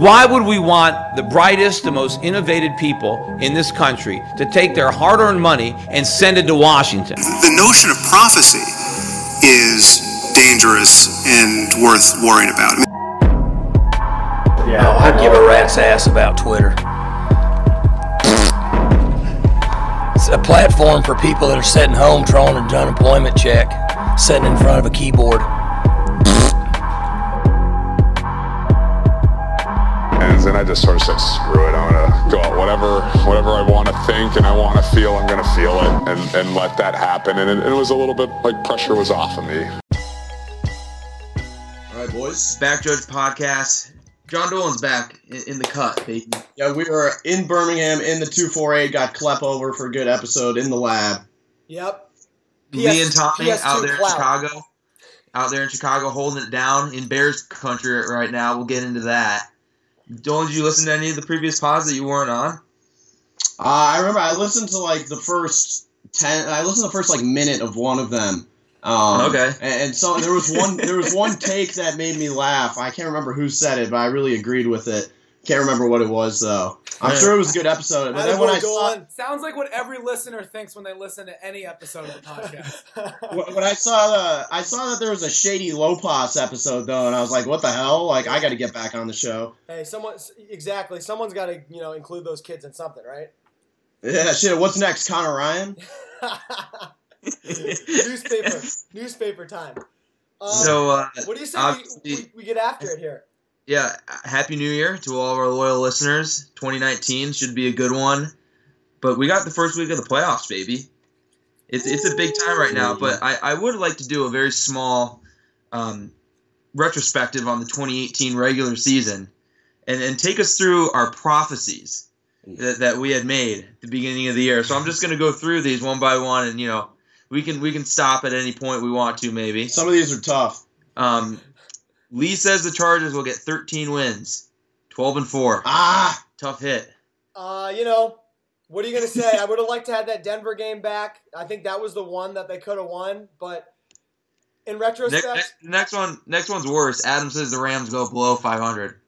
Why would we want the brightest, the most innovative people in this country to take their hard earned money and send it to Washington? The notion of prophecy is dangerous and worth worrying about. Yeah, I'd give a rat's ass about Twitter. It's a platform for people that are sitting home drawing an unemployment check, sitting in front of a keyboard. And I just sort of said, screw it. I'm gonna go out whatever whatever I want to think and I want to feel. I'm gonna feel it and, and let that happen. And it, it was a little bit like pressure was off of me. All right, boys. Back Judge Podcast. John Dolan's back in, in the cut, baby. Yeah, we were in Birmingham in the 248. Got Klepp over for a good episode in the lab. Yep. Lee and Tommy PS2 out there in. Chicago. Out there in Chicago holding it down in Bears country right now. We'll get into that. Dolan, did you listen to any of the previous pods that you weren't on? Uh, I remember I listened to like the first ten. I listened to the first like minute of one of them. Um, Okay. And, and so there was one. There was one take that made me laugh. I can't remember who said it, but I really agreed with it. Can't remember what it was though. I'm Yeah. sure it was a good episode. But then when I saw Sounds like what every listener thinks when they listen to any episode of the podcast. when I saw the I saw that there was a shady Lopos episode though, and I was like, what the hell? Like I got to get back on the show. hey, someone exactly. Someone's got to you know include those kids in something, right? Yeah, shit. What's next, Connor Ryan? newspaper, newspaper time. Um, So, uh, what do you say we, we, we get after it here? Yeah, Happy New Year to all of our loyal listeners. 2019 should be a good one. But we got the first week of the playoffs, baby. It's, it's a big time right now, but I, I would like to do a very small um, retrospective on the 2018 regular season and, and take us through our prophecies that, that we had made at the beginning of the year. So I'm just going to go through these one by one and, you know, we can we can stop at any point we want to maybe. Some of these are tough. Um, Lee says the Chargers will get 13 wins, 12 and four. Ah, Tough hit. Uh, you know, what are you gonna say? I would have liked to have that Denver game back. I think that was the one that they could have won, but in Next, retrospect, next, next one, next one's worse. Adam says the Rams go below 500.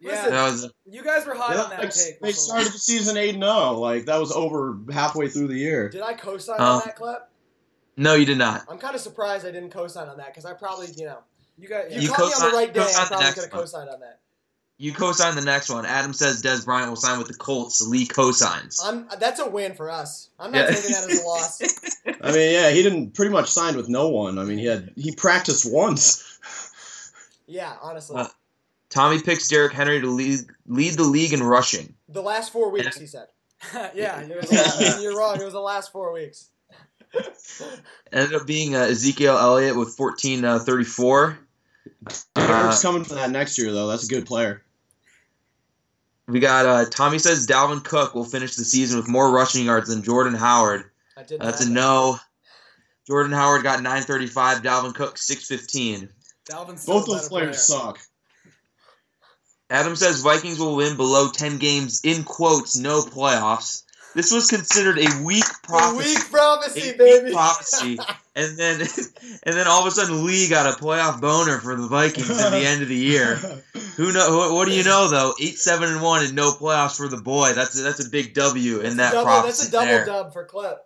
yeah, was you guys were high Yeah, on that like, take. they started the season eight and zero. Like that was over halfway through the year. did I co-sign Um, on that clip? no, you did not. I'm kind of surprised I didn't co-sign on that because I probably, you know, You got you, You caught me on co-sign- the right day. I co-sign the probably next could have one. co-signed on that. You co-signed the next one. Adam says Dez Bryant will sign with the Colts. Lee co-signs. I'm that's a win for us. I'm not Yeah. taking that as a loss. I mean, yeah, he didn't pretty much signed with no one. I mean, he had he practiced once. Yeah, honestly, Well, Tommy picks Derrick Henry to lead lead the league in rushing. the last four weeks, he said. yeah, you It was- you're wrong. It was the last four weeks. Ended up being uh, Ezekiel Elliott with 14 uh, 34. Eric's coming for that next year though. That's a good player. We got uh, Tommy says Dalvin Cook will finish the season with more rushing yards than Jordan Howard. I did. That's not a no. Jordan Howard got 935. Dalvin Cook 615. Dalvin's Both those players player. suck. Adam says Vikings will win below 10 games in quotes, no playoffs. This was considered a weak A prophecy. weak prophecy, A baby. weak prophecy. And then and then all of a sudden Lee got a playoff boner for the Vikings at the end of the year. Who know what, what do you know though? 8 7 and 1 and no playoffs for the boy. That's a, that's a big W in that double, prophecy that's a double there. dub for Klepp.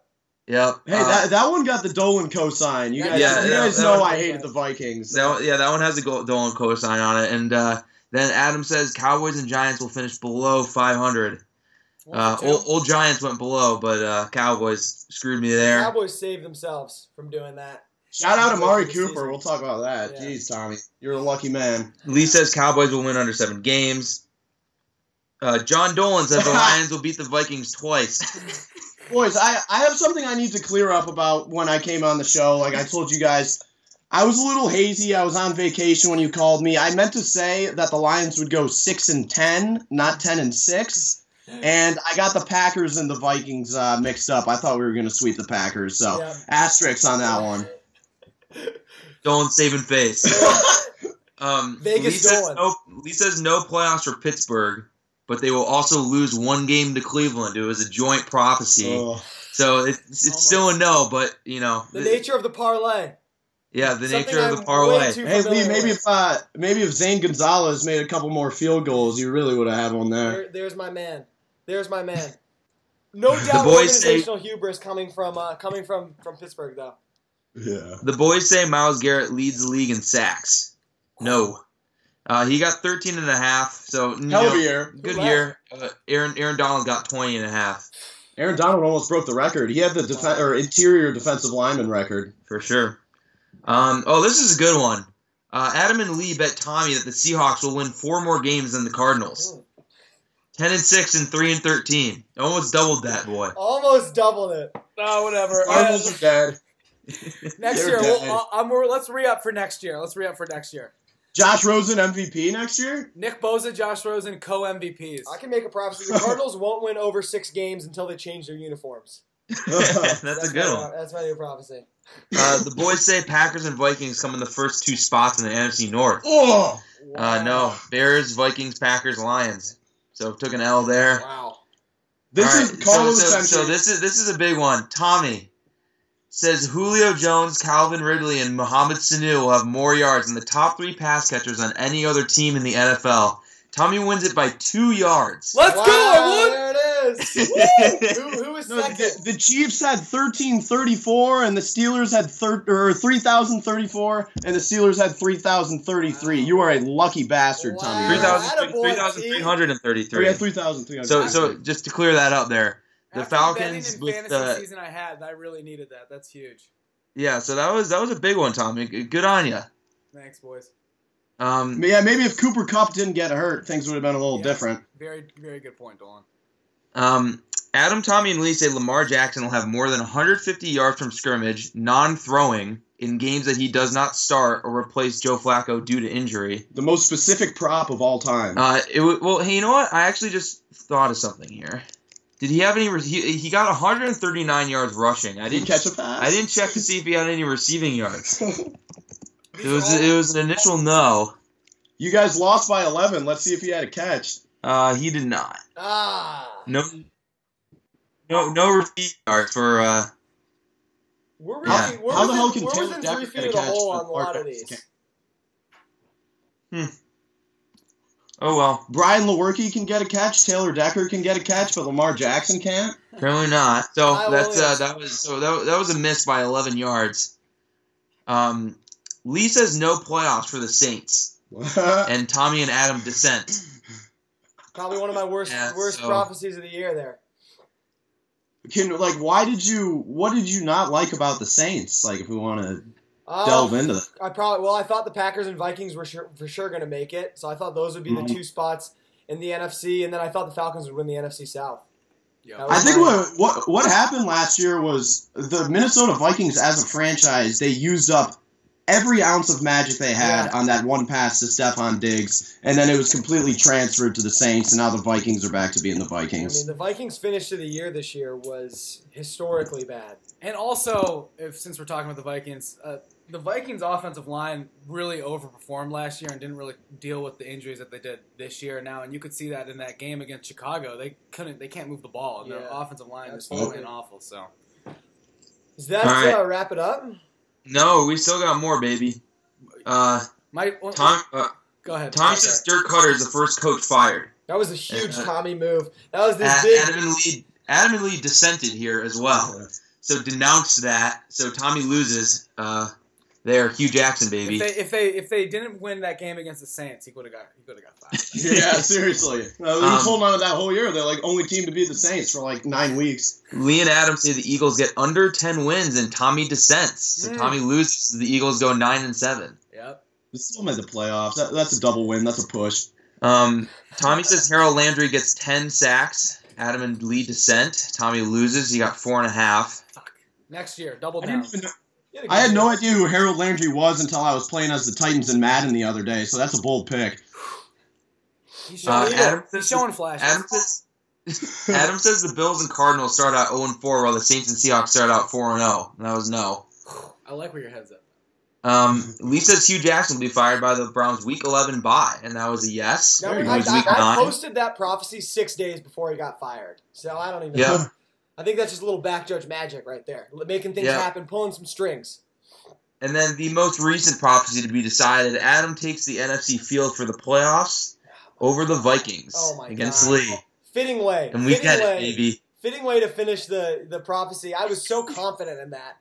Yep. Hey, Uh, that, that one got the Dolan cosign. You guys, Yeah, you guys that know one- I hated the Vikings. That one, yeah, that one has a go- Dolan cosign on it. And uh, then Adam says Cowboys and Giants will finish below 500. One Uh, old, old Giants went below, but uh, Cowboys screwed me The there. Cowboys saved themselves from doing that. Shout out to Mari Cooper. season. We'll talk about that. Yeah. Jeez, Tommy, you're a lucky man. Lee says Cowboys will win under seven games. Uh, John Dolan says the Lions will beat the Vikings twice. Boys, I, I have something I need to clear up about when I came on the show. Like I told you guys, I was a little hazy. I was on vacation when you called me. I meant to say that the Lions would go six and ten, not ten and six. And I got the Packers and the Vikings uh, mixed up. I thought we were going to sweep the Packers. So Yeah. asterisks on that one. Dolan saving face. Um, Vegas Lee says, Dolan. no, Lee says no playoffs for Pittsburgh, but they will also lose one game to Cleveland. It was a joint prophecy. Ugh. So it's, it's still a no, but, you know. The nature of the parlay. Yeah, the Something nature of the I'm parlay. way too Hey Lee, maybe if uh, maybe if Zane Gonzalez made a couple more field goals, you really would have had one there. There, there's my man. There's my man. No The doubt boys say- organizational hubris coming from uh, coming from from Pittsburgh though. Yeah. The boys say Myles Garrett leads the league in sacks. No. Uh, he got 13 and a half, so you Hell know, year. good Who year. Uh, Aaron Aaron Donald got 20 and a half Aaron Donald almost broke the record. He had the defen- or interior defensive lineman record. for sure. Um, oh, this is a good one. Uh, Adam and Lee bet Tommy that the Seahawks will win four more games than the Cardinals. 10 and 6 and 3 and 13. Almost doubled that boy. Almost doubled it. Oh, whatever. Cardinals are dead. next They're year, we'll, uh, I'm, we're- let's re up for next year. Let's re up for next year. Josh Rosen MVP next year. Nick Bosa, Josh Rosen, co MVPs. I can make a prophecy. The Cardinals won't win over six games until they change their uniforms. That's a good my, one. That's my new prophecy. Uh, the boys say Packers and Vikings come in the first two spots in the NFC North. Oh, Uh, no, Bears, Vikings, Packers, Lions. So took an L there. Wow. this All is right, call so, so, so this is this is a big one. Tommy says Julio Jones, Calvin Ridley, and Mohamed Sanu will have more yards than the top three pass catchers on any other team in the NFL. Tommy wins it by two yards. Let's wow, go, I There it is. who, who is No, second? the, the Chiefs had thirteen thirty four, and the Steelers had thir- or three thousand thirty four, and the Steelers had three thousand thirty three. You are a lucky bastard, Wow. Tommy. Three thousand Attaboy, three thousand three hundred and Oh, yeah, thirty-three. three thousand three hundred. So, so just to clear that up there, the After Falcons in with fantasy the season I had, I really needed that. That's huge. yeah. So that was that was a big one, Tommy. Good on you. Thanks, boys. Um, yeah, maybe if Cooper Kupp didn't get hurt, things would have been a little Yeah. different. Very, very good point, Dolan. Um, Adam, Tommy, and Lee say Lamar Jackson will have more than 150 yards from scrimmage, non-throwing, in games that he does not start or replace Joe Flacco due to injury. The most specific prop of all time. Uh, it w- well, hey, you know what? I actually just thought of something here. Did he have any? Re- he, he got 139 yards rushing. I didn't catch a pass? I didn't check to see if he had any receiving yards. It was it was an initial no. You guys lost by eleven. Let's see if he had a catch. Uh, he did not. Ah. No. No, no receiving yards for uh, We're, Yeah. we're How the hell can we're Taylor within Decker three get feet a of the catch hole on a lot of these. can't? oh well, Brian Lewerke can get a catch. Taylor Decker can get a catch, but Lamar Jackson can't. apparently not. So Kyle that's uh, that was so that, that was a miss by 11 yards. Um, Lee says no playoffs for the Saints, and Tommy and Adam dissent. Probably one of my worst Yeah, worst so- prophecies of the year there. Can like why did you what did you not like about the Saints? Like if we want to Uh, delve into that. I probably well, I thought the Packers and Vikings were sure, for sure going to make it, so I thought those would be Mhm. the two spots in the NFC, and then I thought the Falcons would win the NFC South. Yeah. I think what, what what happened last year was the Minnesota Vikings as a franchise they used up every ounce of magic they had Yeah. on that one pass to Stefon Diggs, and then it was completely transferred to the Saints, and now the Vikings are back to being the Vikings. I mean, the Vikings' finish to the year this year was historically bad. And also, if since we're talking about the Vikings, uh, the Vikings' offensive line really overperformed last year and didn't really deal with the injuries that they did this year. Now, and you could see that in that game against Chicago, they couldn't, they can't move the ball. and Their offensive line is absolutely. fucking awful. So, Does that All right. uh, wrap it up? No, we still got more, baby. Uh, my well, Tom, uh, go ahead. Tom says Dirk Koetter is the first coach fired. That was a huge Uh, Tommy move. That was this big. Adam and Lee, Adam and Lee dissented here as well. So denounced that. So Tommy loses. Uh, there, Hue Jackson, baby. If they if they if they didn't win that game against the Saints, he would have got he would have got fired. yeah, seriously. Uh, they Um, holding on to that whole year. They're like only team to beat the Saints for like nine weeks. Lee and Adam say the Eagles get under ten wins, and Tommy dissents. So Mm. Tommy loses. The Eagles go nine and seven. Yep. They still made the playoffs. That, that's a double win. That's a push. Um, Tommy says Harold Landry gets ten sacks. Adam and Lee dissent. Tommy loses. He got four and a half. Fuck. Next year, double I down. Didn't even know. He had a I had good no idea who Harold Landry was until I was playing as the Titans in Madden the other day. So that's a bold pick. He's Uh, showing, Adam he's says, showing flashes. Adam says Adam says the Bills and Cardinals start out 0 and 4, while the Saints and Seahawks start out 4 and 0. And that was no. I like where your head's at. Um, Lee says Hue Jackson will be fired by the Browns week 11 bye, and that was a yes. Now, Very I, was I, week I 9. posted that prophecy six days before he got fired, so I don't even. Yeah. know. I think that's just a little back judge magic right there, making things Yeah. happen, pulling some strings. And then the most recent prophecy to be decided: Adam takes the NFC field for the playoffs over the Vikings Oh my against God. Lee, Fitting way. and we fitting get it, way, baby. Fitting way to finish the the prophecy. I was so confident in that.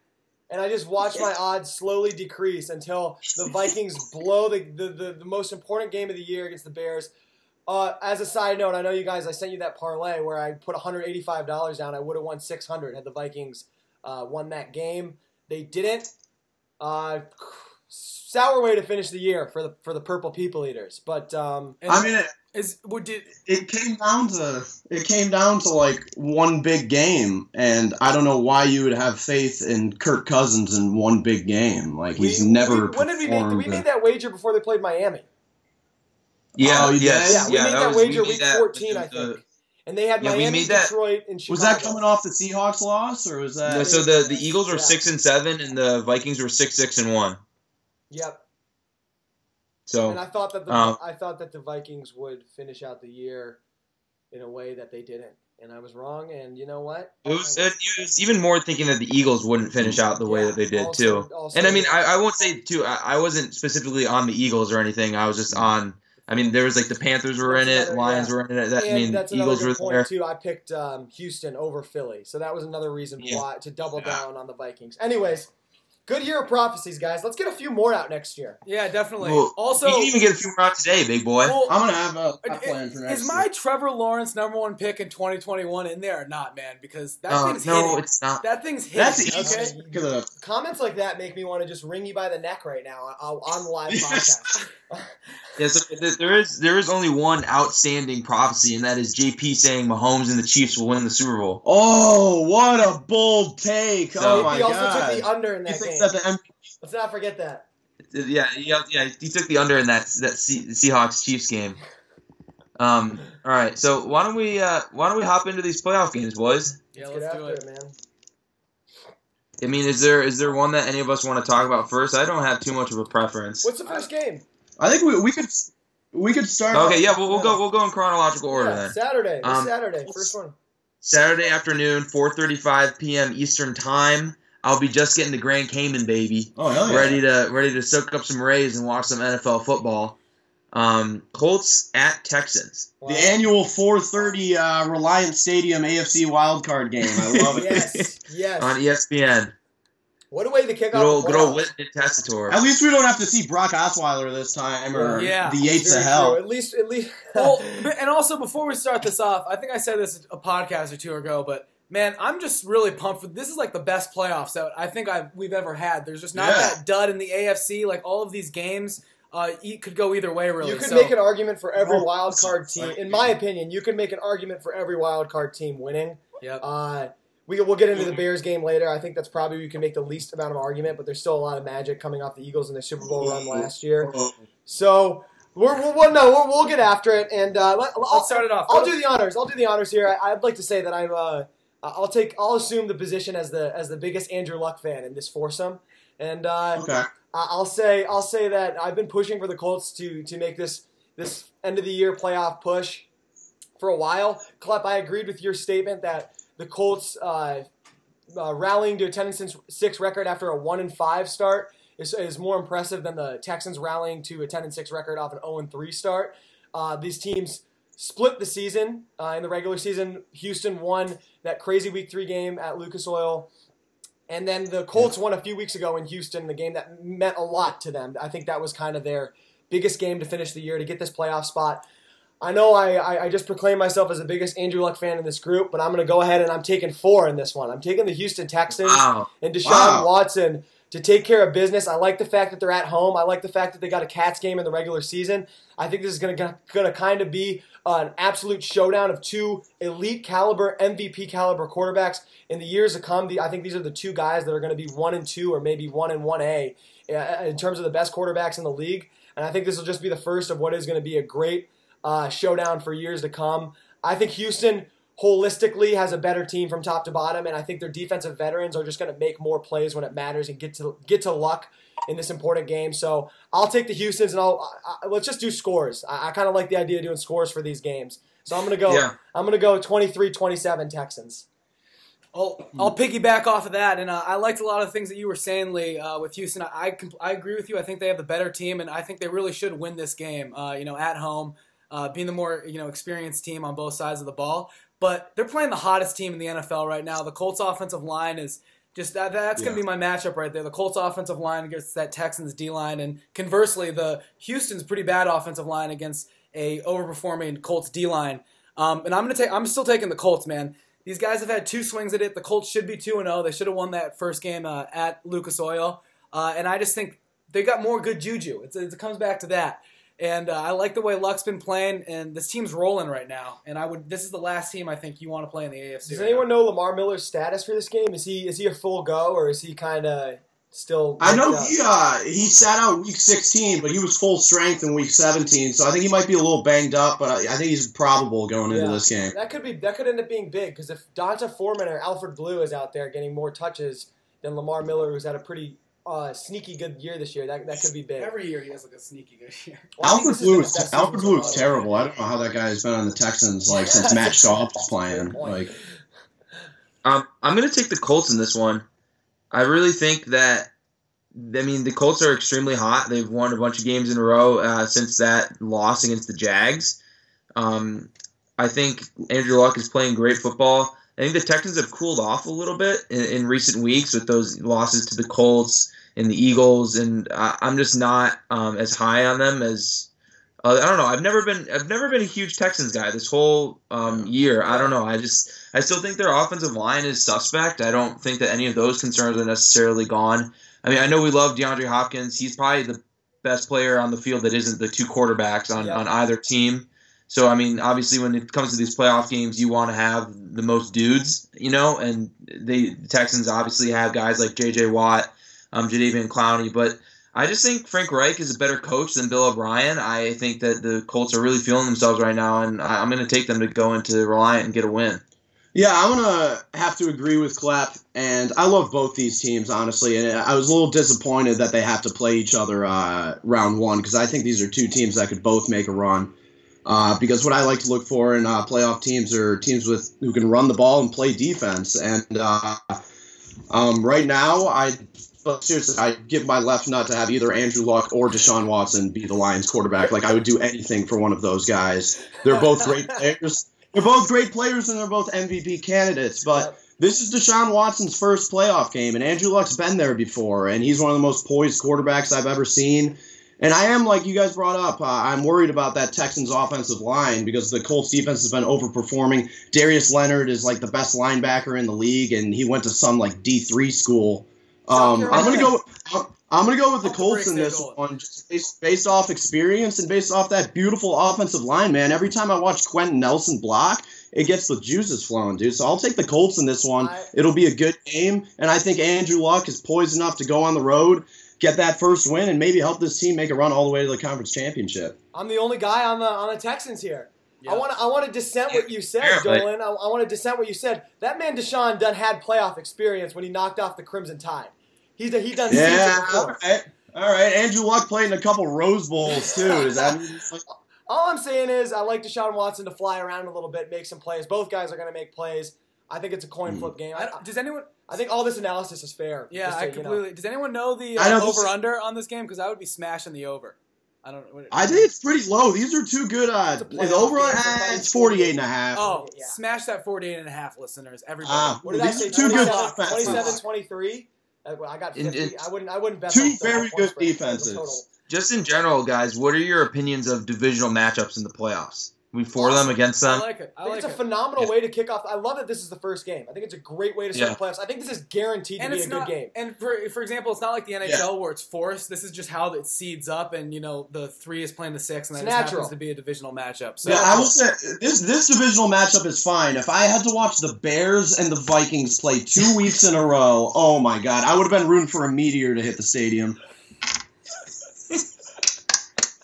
And I just watched my odds slowly decrease until the Vikings blow the, the, the, the most important game of the year against the Bears. Uh, as a side note, I know you guys. I sent you that parlay where I put 185 dollars down. I would have won 600 had the Vikings uh, won that game. They didn't. Uh, sour way to finish the year for the for the Purple People Eaters. But um, I mean, it, is would did it came down to it came down to like one big game, and I don't know why you would have faith in Kirk Cousins in one big game. Like he's we- never. we- when did we make? performed We made that wager before they played Miami. Yeah, Oh, yes, did? Yeah, we made that, was- wager we made week that 14, with I think. And they had Yeah, Miami, made that- Detroit, and Chicago. Was that coming off the Seahawks loss, or was that? Yeah, so the, the Eagles were Yeah. six and seven, and the Vikings were six six and one. Yep. So And I thought that the um, I thought that the Vikings would finish out the year in a way that they didn't, and I was wrong. And you know what? it was, it was even more thinking that the Eagles wouldn't finish out the way Yeah, that they did also- too. also- And I mean, I, I won't say too. I, I wasn't specifically on the Eagles or anything. I was just on. I mean, there was like the Panthers were in it, Lions yeah. were in it. That, I mean, that's Eagles were point there. too. I picked um, Houston over Philly, so that was another reason Yeah. why to double down on the Vikings. Anyways, good year of prophecies, guys. Let's get a few more out next year. yeah definitely. Well, also, you can even get a few more out today, big boy. well, I'm gonna have a, a Uh, plan for next Is my Trevor Lawrence number one pick in 2021 in there or not, man? Because that Uh, thing's no, hitting. it's not. That thing's hitting. That's easy. okay. Look at Comments like that make me want to just wring you by the neck right now on, on the live podcast. Yeah, so there is there is only one outstanding prophecy, and that is JP saying Mahomes and the Chiefs will win the Super Bowl. Oh, what a bold take! So- oh my he also god! took the under in He that thinks game. the Let's not forget that. Yeah, yeah, yeah. He took the under in that that Se- Seahawks Chiefs game. Um. All right. So why don't we uh why don't we hop into these playoff games, boys? Yeah, Let's let's get do after it. it, man. I mean, is there is there one that any of us want to talk about first? I don't have too much of a preference. What's the first game? I think we, we could we could start. Okay, yeah, we'll, we'll go we'll go in chronological order Yeah, then. Saturday. Um, Saturday. First one. Saturday afternoon, 4:35 p.m. Eastern time. I'll be just getting the Grand Cayman, baby. Oh hell yeah! ready to ready to soak up some Rays and watch some NFL football. Um, Colts at Texans. Wow. The annual 4:30 uh, Reliant Stadium AFC wildcard game. I love it. Yes, yes. on ESPN. What a way to kick Good off old, the good old. Whitney Testator. At least we don't have to see Brock Osweiler this time, or Yeah. the Yates of Hell. true. At least, at least. Well, and also before we start this off, I think I said this a podcast or two ago, but man, I'm just really pumped for this. Is like the best playoffs that I think I've, we've ever had. There's just not Yeah. that dud in the AFC. Like all of these games, uh, e- could go either way. Really, you could So- make an argument for every wild card team. In my opinion, you could make an argument for every wild card team winning. Yep. Uh, we we'll get into the Bears game later. I think that's probably you can make the least amount of argument, but there's still a lot of magic coming off the Eagles in their Super Bowl run last year. So we're, we'll, we'll no, we'll, we'll get after it, and uh, let, I'll, Let's start it off. I'll do the honors. I'll do the honors here. I, I'd like to say that I'm. Uh, I'll take. I'll assume the position as the as the biggest Andrew Luck fan in this foursome, and uh, Okay. I'll say I'll say that I've been pushing for the Colts to to make this this end of the year playoff push for a while. Klepp, I agreed with your statement that the Colts uh, uh, rallying to a ten and six record after a one and five start is, is more impressive than the Texans rallying to a ten and six record off an zero and three start. Uh, these teams split the season uh, in the regular season. Houston won that crazy week three game at Lucas Oil. And then the Colts won a few weeks ago in Houston, the game that meant a lot to them. I think that was kind of their biggest game to finish the year to get this playoff spot. I know I, I, I just proclaim myself as the biggest Andrew Luck fan in this group, but I'm going to go ahead and I'm taking four in this one. I'm taking the Houston Texans Wow. and Deshaun Wow. Watson to take care of business. I like the fact that they're at home. I like the fact that they got a Cats game in the regular season. I think this is going to kind of be an absolute showdown of two elite caliber, MVP caliber quarterbacks in the years to come. The, I think these are the two guys that are going to be one and two, or maybe one and one A, uh, in terms of the best quarterbacks in the league. And I think this will just be the first of what is going to be a great uh, showdown for years to come. I think Houston holistically has a better team from top to bottom, and I think their defensive veterans are just going to make more plays when it matters and get to get to luck in this important game. So I'll take the Houston's, and I'll I, I- let's just do scores. I, I kind of like the idea of doing scores for these games. So I'm gonna go. Yeah. I'm gonna go 23-27 Texans. I'll, I'll piggyback off of that, and uh, I liked a lot of things that you were saying, Lee, uh, with Houston. I, I, comp- I agree with you. I think they have the better team, and I think they really should win this game. Uh, you know, at home, uh, being the more you know experienced team on both sides of the ball. But they're playing the hottest team in the NFL right now. The Colts offensive line is just that, that's going to be my matchup right there. The Colts offensive line against that Texans D line, and conversely, the Houston's pretty bad offensive line against a overperforming Colts D line. Um, and I'm gonna take. I'm still taking the Colts, man. These guys have had two swings at it. The Colts should be two and zero. They should have won that first game uh, at Lucas Oil, uh, and I just think they got more good juju. It's, it comes back to that. And uh, I like the way Luck's been playing, and this team's rolling right now. And I would. This is the last team I think you want to play in the AFC. Does right anyone now. know Lamar Miller's status for this game? Is he is he a full go or is he kind of still? I know up? he uh, he sat out week 16, but he was full strength in week 17, so I think he might be a little banged up, but I, I think he's probable going into this game. That could be that could end up being big because if D'Onta Foreman or Alfred Blue is out there getting more touches than Lamar Miller, who's had a pretty uh, sneaky good year this year, that that could be big. Every year he has like a sneaky good year. Well, Alfred this Blue is Alfred season Blue is terrible. I don't know how that guy has been on the Texans like since Matt Schaub was playing. Like Um, I'm going to take the Colts in this one. I really think that. I mean, the Colts are extremely hot. They've won a bunch of games in a row uh, since that loss against the Jags. Um, I think Andrew Luck is playing great football. I think the Texans have cooled off a little bit in, in recent weeks with those losses to the Colts and the Eagles, and I, I'm just not um, as high on them as uh, I don't know. I've never been I've never been a huge Texans guy this whole um, year. I don't know. I just I still think their offensive line is suspect. I don't think that any of those concerns are necessarily gone. I mean, I know we love DeAndre Hopkins. He's probably the best player on the field that isn't the two quarterbacks on, Yeah. on either team. So I mean, obviously, when it comes to these playoff games, you want to have the most dudes, you know. And they the Texans obviously have guys like J.J. Watt, um, Jadeveon Clowney, but I just think Frank Reich is a better coach than Bill O'Brien. I think that the Colts are really feeling themselves right now, and I'm going to take them to go into Reliant and get a win. Yeah, I'm gonna have to agree with Klepp, and I love both these teams honestly. And I was a little disappointed that they have to play each other uh, round one because I think these are two teams that could both make a run. Uh, because what I like to look for in uh, playoff teams are teams with who can run the ball and play defense. And uh, um, right now, I but seriously, I give my left nut to have either Andrew Luck or Deshaun Watson be the Lions quarterback. Like I would do anything for one of those guys. They're both great players. They're both great players and they're both MVP candidates. But this is Deshaun Watson's first playoff game, and Andrew Luck's been there before, and he's one of the most poised quarterbacks I've ever seen. And I am, like you guys brought up, uh, I'm worried about that Texans offensive line because the Colts defense has been overperforming. Darius Leonard is like the best linebacker in the league, and he went to some like D3 school. Um, I'm gonna go. I'm gonna go with the Colts in this one, just based, based off experience and based off that beautiful offensive line, man. Every time I watch Quenton Nelson block, it gets the juices flowing, dude. So I'll take the Colts in this one. I- It'll be a good game, and I think Andrew Luck is poised enough to go on the road, get that first win, and maybe help this team make a run all the way to the conference championship. I'm the only guy on the on the Texans here. Yeah. I want to I want to dissent what you said, Yeah, Dolan. I, I want to dissent what you said. That man Deshaun done had playoff experience when he knocked off the Crimson Tide. He's he done seen Yeah, all before. right, all right. Andrew Luck played in a couple Rose Bowls too. Does that mean All I'm saying is I like Deshaun Watson to fly around a little bit, make some plays. Both guys are going to make plays. I think it's a Hmm. coin flip game. I, I, does anyone? I think all this analysis is fair. Yeah, just I to, you know. completely. Does anyone know the I know uh, this- over under on this game? Because I would be smashing the over. I don't. What, I think it's pretty low. These are two good. Uh, It's a the over game, uh, it's 48 and a half. Oh, Yeah. smash that 48 and a half, listeners. Everybody. Ah, What did I These say? two good 27, defenses. 27, 23? Uh, well, I got 50. it's- I wouldn't. I wouldn't bet. Two on very good spread as a defenses. Just in general, guys, what are your opinions of divisional matchups in the playoffs? We for them Awesome. against I them. like it. I, I think like it's a it. phenomenal Yeah. way to kick off. I love that this is the first game. I think it's a great way to start Yeah. the playoffs. I think this is guaranteed and to be it's a good game. And for for example, it's not like the NHL where it's forced. This is just how it seeds up, and you know the three is playing the six, and then It's it just natural. happens to be a divisional matchup. So Yeah, I will say this this divisional matchup is fine. If I had to watch the Bears and the Vikings play two weeks in a row, oh my god, I would have been rooting for a meteor to hit the stadium.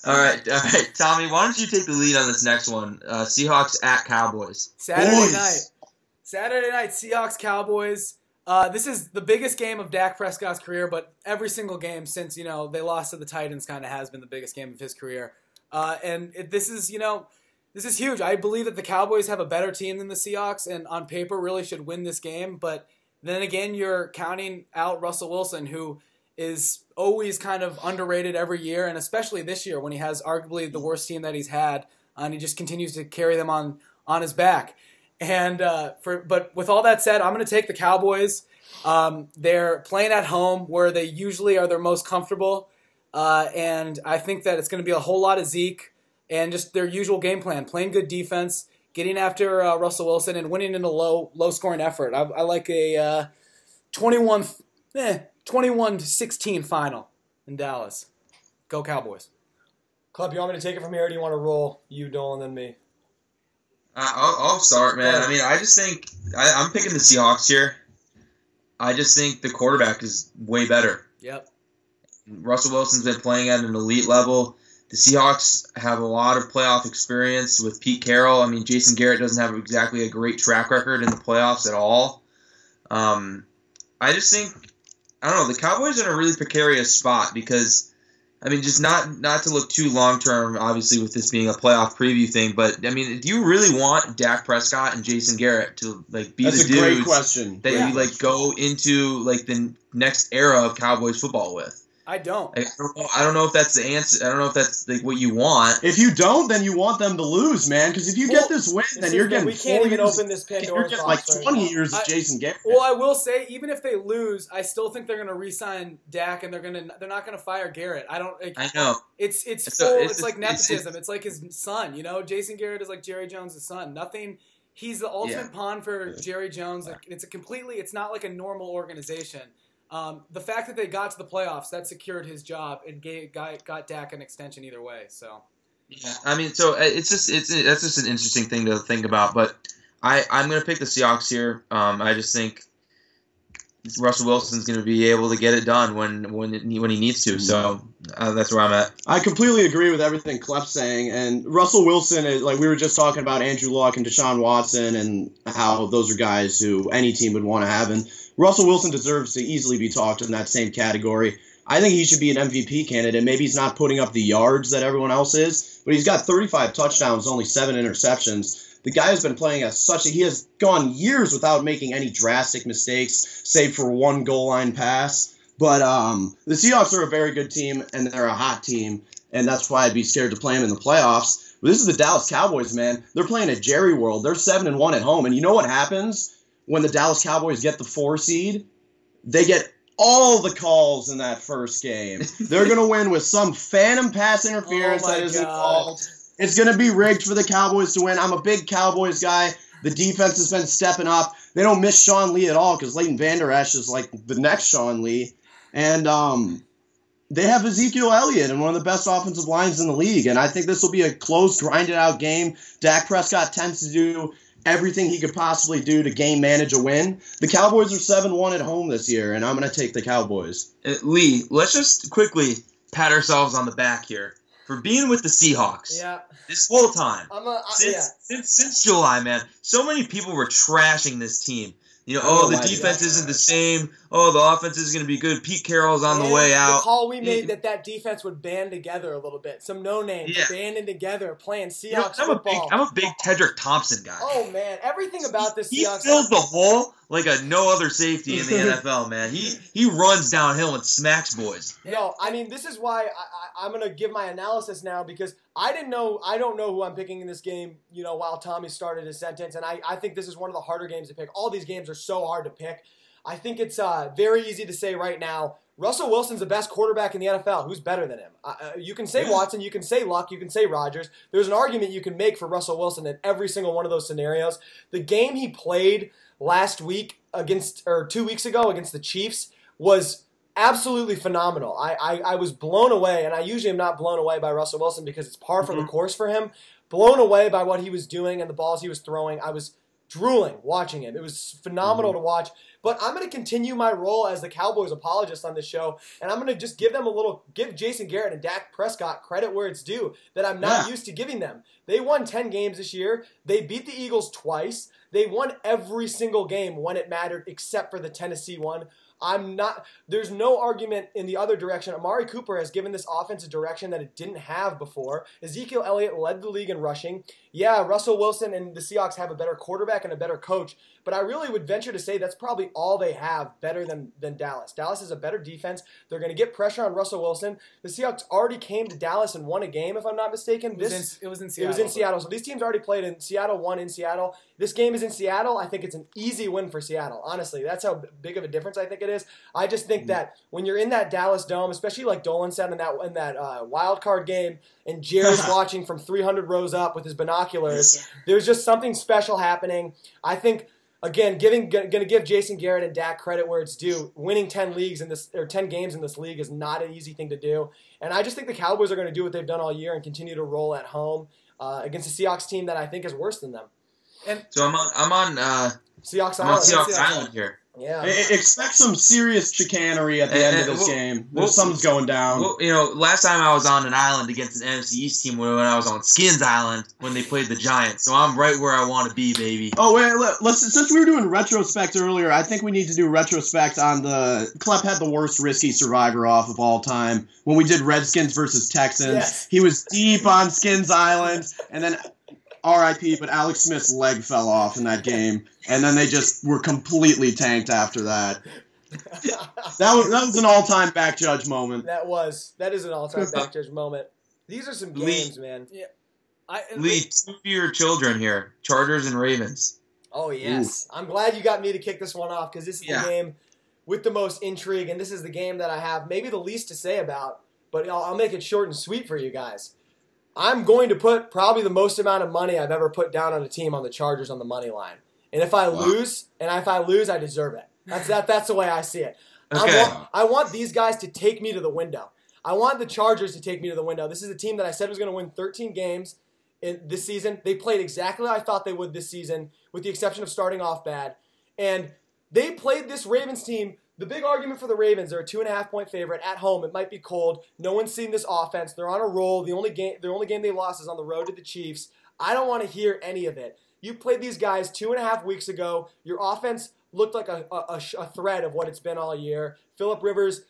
All right, all right, Tommy, why don't you take the lead on this next one? Uh, Seahawks at Cowboys. Saturday Boys. night, Saturday night, Seahawks Cowboys. Uh, this is the biggest game of Dak Prescott's career, but every single game since you know they lost to the Titans kind of has been the biggest game of his career. Uh, and it, this is you know This is huge. I believe that the Cowboys have a better team than the Seahawks, and on paper really should win this game. But then again, you're counting out Russell Wilson, who is always kind of underrated every year, and especially this year when he has arguably the worst team that he's had, and he just continues to carry them on on his back. And uh, for but with all that said, I'm going to take the Cowboys. Um, they're playing at home where they usually are their most comfortable, uh, and I think that it's going to be a whole lot of Zeke and just their usual game plan, playing good defense, getting after uh, Russell Wilson, and winning in a low low scoring effort. I, I like a uh, 21 eh, 21 to 16 final in Dallas. Go Cowboys. Klepp, you want me to take it from here, or do you want to roll you, Dolan, then me? Uh, I'll, I'll start, man. I mean, I just think I, I'm picking the Seahawks here. I just think the quarterback is way better. Yep. Russell Wilson's been playing at an elite level. The Seahawks have a lot of playoff experience with Pete Carroll. I mean, Jason Garrett doesn't have exactly a great track record in the playoffs at all. Um, I just think I don't know. The Cowboys are in a really precarious spot because I mean, just not not to look too long term, obviously, with this being a playoff preview thing. But I mean, do you really want Dak Prescott and Jason Garrett to like be That's the a great dudes question. that Great you like go into like the next era of Cowboys football with? I don't. I don't know, I don't know if that's the answer. I don't know if that's like what you want. If you don't, then you want them to lose, man. Because if you Well, get this win, This then you're getting we can't even years- open this You're Pandora's getting like box right 20 now. years of I- Jason Garrett. Well, I will say, even if they lose, I still think they're going to re-sign Dak, and they're going to they're not going to fire Garrett. I don't. Like, I know. It's it's It's full. a- it's, it's- like it's- nepotism. It's, like his son. You know, Jason Garrett is like Jerry Jones' son. Nothing. He's the ultimate Yeah. pawn for Jerry Jones. Like, it's a completely. It's not like a normal organization. Um, the fact that they got to the playoffs that secured his job and gave, got got Dak an extension either way. So Yeah, I mean, so uh, it's just it's that's just an interesting thing to think about. But I I'm gonna pick the Seahawks here. Um, I just think Russell Wilson's gonna be able to get it done when when it, when he needs to. So uh, that's where I'm at. I completely agree with everything Klepp's saying. And Russell Wilson is like we were just talking about Andrew Luck and Deshaun Watson and how those are guys who any team would want to have. And Russell Wilson deserves to easily be talked in that same category. I think he should be an MVP candidate. Maybe he's not putting up the yards that everyone else is, but he's got 35 touchdowns, only seven interceptions. The guy has been playing at such a he has gone years without making any drastic mistakes, save for one goal line pass. But um, the Seahawks are a very good team, and they're a hot team, and that's why I'd be scared to play them in the playoffs. But this is the Dallas Cowboys, man. They're playing at Jerry World. They're seven and one at home, and you know what happens when the Dallas Cowboys get the four seed? They get all the calls in that first game. They're gonna win with some phantom pass interference Oh that isn't called. It's gonna be rigged for the Cowboys to win. I'm a big Cowboys guy. The defense has been stepping up. They don't miss Sean Lee at all because Leighton Vander Esch is like the next Sean Lee, and um, they have Ezekiel Elliott and one of the best offensive lines in the league. And I think this will be a close, grinded out game. Dak Prescott tends to do everything he could possibly do to game manage a win. The Cowboys are seven one at home this year, and I'm gonna take the Cowboys. Uh, Lee, let's just quickly pat ourselves on the back here for being with the Seahawks Yeah, this whole time. I'm a I, since, yeah. since since July, man, so many people were trashing this team. You know, oh, oh the defense isn't the same. Oh, the offense is going to be good. Pete Carroll's on the way out. The call we made that that defense would band together a little bit. Some no names Yeah. banding together, playing You know, I'm a big, football. I'm a big Tedric Thompson guy. oh man, everything about this Seahawks. he Seahawks. fills the hole like a no other safety in the NFL, man. He he runs downhill and smacks boys. No, I mean this is why I, I, I'm gonna give my analysis now because I didn't know I don't know who I'm picking in this game. You know, while Tommy started his sentence, and I, I think this is one of the harder games to pick. All these games are so hard to pick. I think it's uh, very easy to say right now. Russell Wilson's the best quarterback in the NFL. Who's better than him? Uh, uh, you can say Watson, you can say Luck, you can say Rodgers. There's an argument you can make for Russell Wilson in every single one of those scenarios. The game he played last week against or two weeks ago against the Chiefs was absolutely phenomenal. I, I, I was blown away, and I usually am not blown away by Russell Wilson because it's par for the course for him. Blown away by what he was doing and the balls he was throwing. I was drooling watching him. It was phenomenal mm-hmm. to watch. But I'm going to continue my role as the Cowboys apologist on this show, and I'm going to just give them a little, give Jason Garrett and Dak Prescott credit where it's due that I'm not Yeah. used to giving them. They won 10 games this year. They beat the Eagles twice. They won every single game when it mattered, except for the Tennessee one. I'm not. There's no argument in the other direction. Amari Cooper has given this offense a direction that it didn't have before. Ezekiel Elliott led the league in rushing. Yeah, Russell Wilson and the Seahawks have a better quarterback and a better coach, but I really would venture to say that's probably all they have better than than Dallas. Dallas is a better defense. They're going to get pressure on Russell Wilson. The Seahawks already came to Dallas and won a game, if I'm not mistaken. It was, This in, it was in Seattle. it was in Seattle. So these teams already played in Seattle, won in Seattle. This game is in Seattle. I think it's an easy win for Seattle. Honestly, that's how big of a difference I think it is. I just think that when you're in that Dallas dome, especially like Dolan said in that in that uh, wild card game, and Jared's watching from 300 rows up with his binoculars, there's just something special happening. I think. Again, giving going to give Jason Garrett and Dak credit where it's due. Winning ten leagues in this or ten games in this league is not an easy thing to do, and I just think the Cowboys are going to do what they've done all year and continue to roll at home uh, against a Seahawks team that I think is worse than them. So I'm on I'm on uh, Seahawks I'm on Seahawks Seahawks Island here. Yeah. Expect some serious chicanery at the And- end and of this we'll- game. we'll- Something's going down. Well, you know, last time I was on an island against an NFC East team when I was on Skins Island when they played the Giants. So I'm right where I want to be, baby. Oh wait, let- let's since we were doing retrospect earlier, I think we need to do retrospect on the Klepp had the worst risky survivor off of all time when we did Redskins versus Texans. Yes. He was deep on Skins Island, and then R.I.P. But Alex Smith's leg fell off in that game, and then they just were completely tanked after that. That was that was an all time back judge moment. that was that is an all-time back judge moment. These are some Lee- games, man. I, Lee, two for your children here Chargers and Ravens. Oh yes, I'm glad you got me to kick this one off because this is Yeah. the game with the most intrigue, and this is the game that I have maybe the least to say about. But I'll, I'll make it short and sweet for you guys. I'm going to put probably the most amount of money I've ever put down on a team on the Chargers on the money line, and if I lose, and if I lose, I deserve it. That's that. That's the way I see it. Okay. I want, I want these guys to take me to the window. I want the Chargers to take me to the window. This is a team that I said was going to win 13 games in this season. They played exactly like I thought they would this season, with the exception of starting off bad. And they played this Ravens team. The big argument for the Ravens, they're a two and a half point favorite at home. It might be cold. No one's seen this offense. They're on a roll. The only game, the only game they lost is on the road to the Chiefs. I don't want to hear any of it. You played these guys two and a half weeks ago. Your offense looked like a, a, a, thread of what it's been all year. Philip Rivers,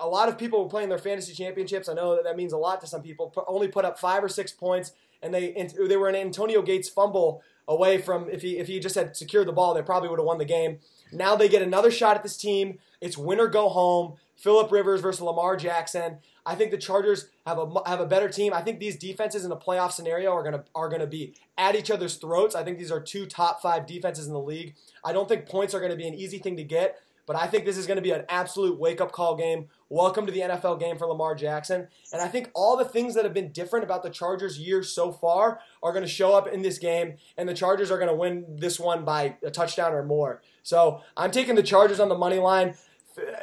a lot of people were playing their fantasy championships. I know that that means a lot to some people. Only put up five or six points, and they they were an Antonio Gates fumble away from if he if he just had secured the ball, they probably would have won the game. Now they get another shot at this team. It's win or go home. Philip Rivers versus Lamar Jackson. I think the Chargers have a have a better team. I think these defenses in a playoff scenario are gonna are gonna be at each other's throats. I think these are two top five defenses in the league. I don't think points are gonna be an easy thing to get. But I think this is going to be an absolute wake up call game. Welcome to the NFL game for Lamar Jackson. And I think all the things that have been different about the Chargers' year so far are going to show up in this game, and the Chargers are going to win this one by a touchdown or more. So I'm taking the Chargers on the money line.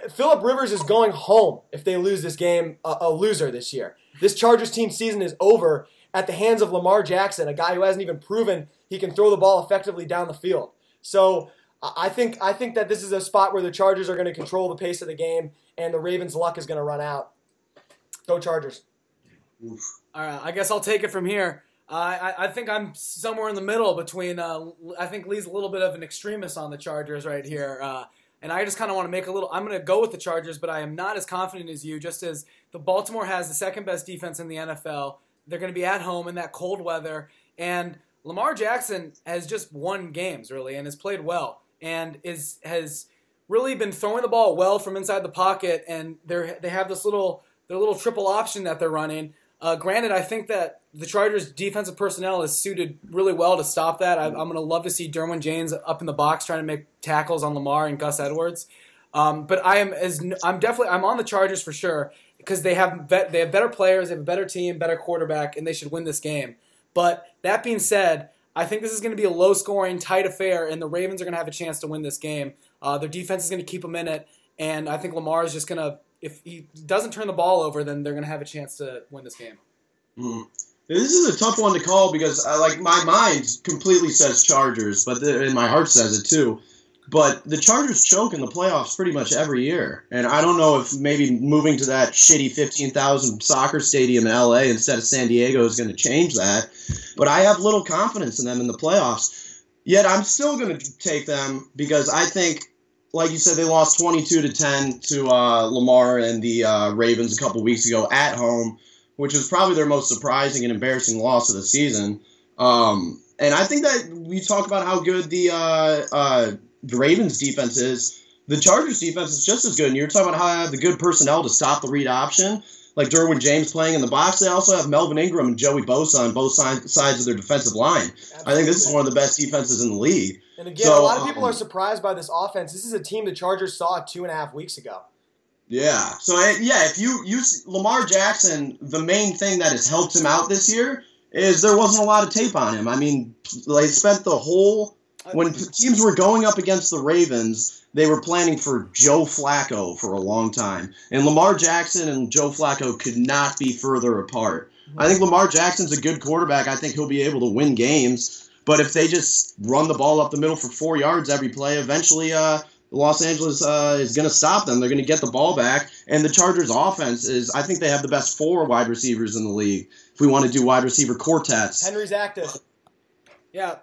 Philip Rivers is going home if they lose this game, a, a loser this year. This Chargers team season is over at the hands of Lamar Jackson, a guy who hasn't even proven he can throw the ball effectively down the field. So I think I think that this is a spot where the Chargers are going to control the pace of the game, and the Ravens' luck is going to run out. Go Chargers! All right, I guess I'll take it from here. I, I think I'm somewhere in the middle between. Uh, I think Lee's a little bit of an extremist on the Chargers right here, uh, and I just kind of want to make a little. I'm going to go with the Chargers, but I am not as confident as you. Just as the Baltimore has the second best defense in the NFL, they're going to be at home in that cold weather, and Lamar Jackson has just won games really and has played well and is has really been throwing the ball well from inside the pocket, and they they have this little their little triple option that they're running. Uh, granted, I think that the Chargers' defensive personnel is suited really well to stop that. I, I'm going to love to see Derwin James up in the box trying to make tackles on Lamar and Gus Edwards. Um, but I am as I'm definitely I'm on the Chargers for sure because they have they have better players, they have a better team, better quarterback, and they should win this game. But that being said, I think this is going to be a low scoring, tight affair, and the Ravens are going to have a chance to win this game. Uh, their defense is going to keep them in it, and I think Lamar is just going to if he doesn't turn the ball over, then they're going to have a chance to win this game. Mm. This is a tough one to call because I like my mind completely says Chargers, but the, and my heart says it too. But the Chargers choke in the playoffs pretty much every year, and I don't know if maybe moving to that shitty fifteen thousand soccer stadium in LA instead of San Diego is going to change that. But I have little confidence in them in the playoffs. Yet I'm still going to take them because I think like you said, they lost 22 to 10 to uh, Lamar and the uh, Ravens a couple weeks ago at home, which was probably their most surprising and embarrassing loss of the season. Um, and I think that we talk about how good the uh, uh, the Ravens defense is. The Chargers defense is just as good. And you're talking about how they have the good personnel to stop the read option, like Derwin James playing in the box. They also have Melvin Ingram and Joey Bosa on both sides of their defensive line. I think this is one of the best defenses in the league. And again, So, a lot of people um, are surprised by this offense. This is a team the Chargers saw two and a half weeks ago. Yeah. So yeah, if you you Lamar Jackson, the main thing that has helped him out this year is there wasn't a lot of tape on him. I mean, they spent the whole when teams were going up against the Ravens, they were planning for Joe Flacco for a long time, and Lamar Jackson and Joe Flacco could not be further apart. I think Lamar Jackson's a good quarterback. I think he'll be able to win games, but if they just run the ball up the middle for four yards every play, eventually, uh, Los Angeles uh, is going to stop them. They're going to get the ball back, and the Chargers' offense is. I think they have the best four wide receivers in the league. If we want to do wide receiver quartets, Henry's active. Yeah,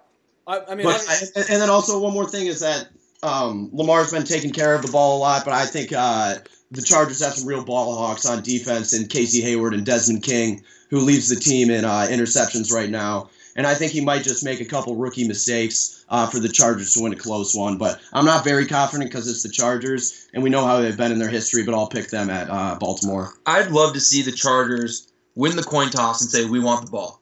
I, I mean, but I- and, and then also one more thing is that um, Lamar's been taking care of the ball a lot, but I think uh, the Chargers have some real ball hawks on defense in Casey Hayward and Desmond King, who leads the team in uh, interceptions right now. And I think he might just make a couple rookie mistakes uh, for the Chargers to win a close one. But I'm not very confident because it's the Chargers, and we know how they've been in their history. But I'll pick them at uh, Baltimore. I'd love to see the Chargers win the coin toss and say we want the ball.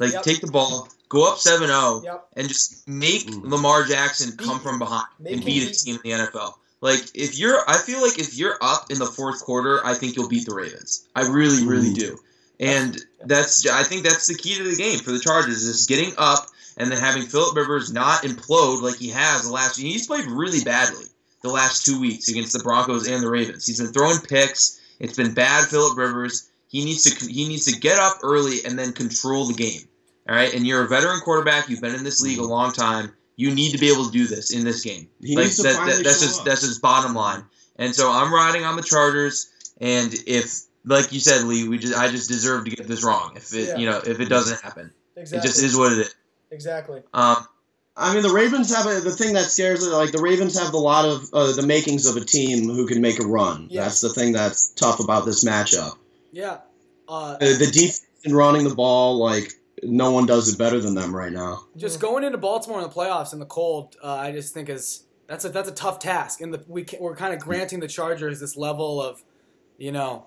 Like Yep. take the ball, go up 7-0 Yep. and just make Mm. Lamar Jackson come from behind make and beat a team in the NFL. Like if you're I feel like if you're up in the fourth quarter, I think you'll beat the Ravens. I really really do. And that's I think that's the key to the game for the Chargers is getting up and then having Philip Rivers not implode like he has the last he's played really badly the last two weeks against the Broncos and the Ravens. He's been throwing picks. It's been bad Philip Rivers. He needs to he needs to get up early and then control the game. All right, and you're a veteran quarterback. You've been in this league a long time. You need to be able to do this in this game. He like needs to that, finally that- that's show just up. that's his bottom line. And so I'm riding on the Chargers. And if, like you said, Lee, we just I just deserve to get this wrong. If it Yeah. you know if it doesn't happen, Exactly. it just is what it is. Exactly. Um, I mean, the Ravens have a, the thing that scares it. Like the Ravens have a lot of uh, the makings of a team who can make a run. Yeah. That's the thing that's tough about this matchup. yeah. Uh, Uh, the defense and running the ball, like no one does it better than them right now. just going into Baltimore in the playoffs in the cold, uh, I just think is that's a that's a tough task. And the we can, we're kind of granting the Chargers this level of, you know,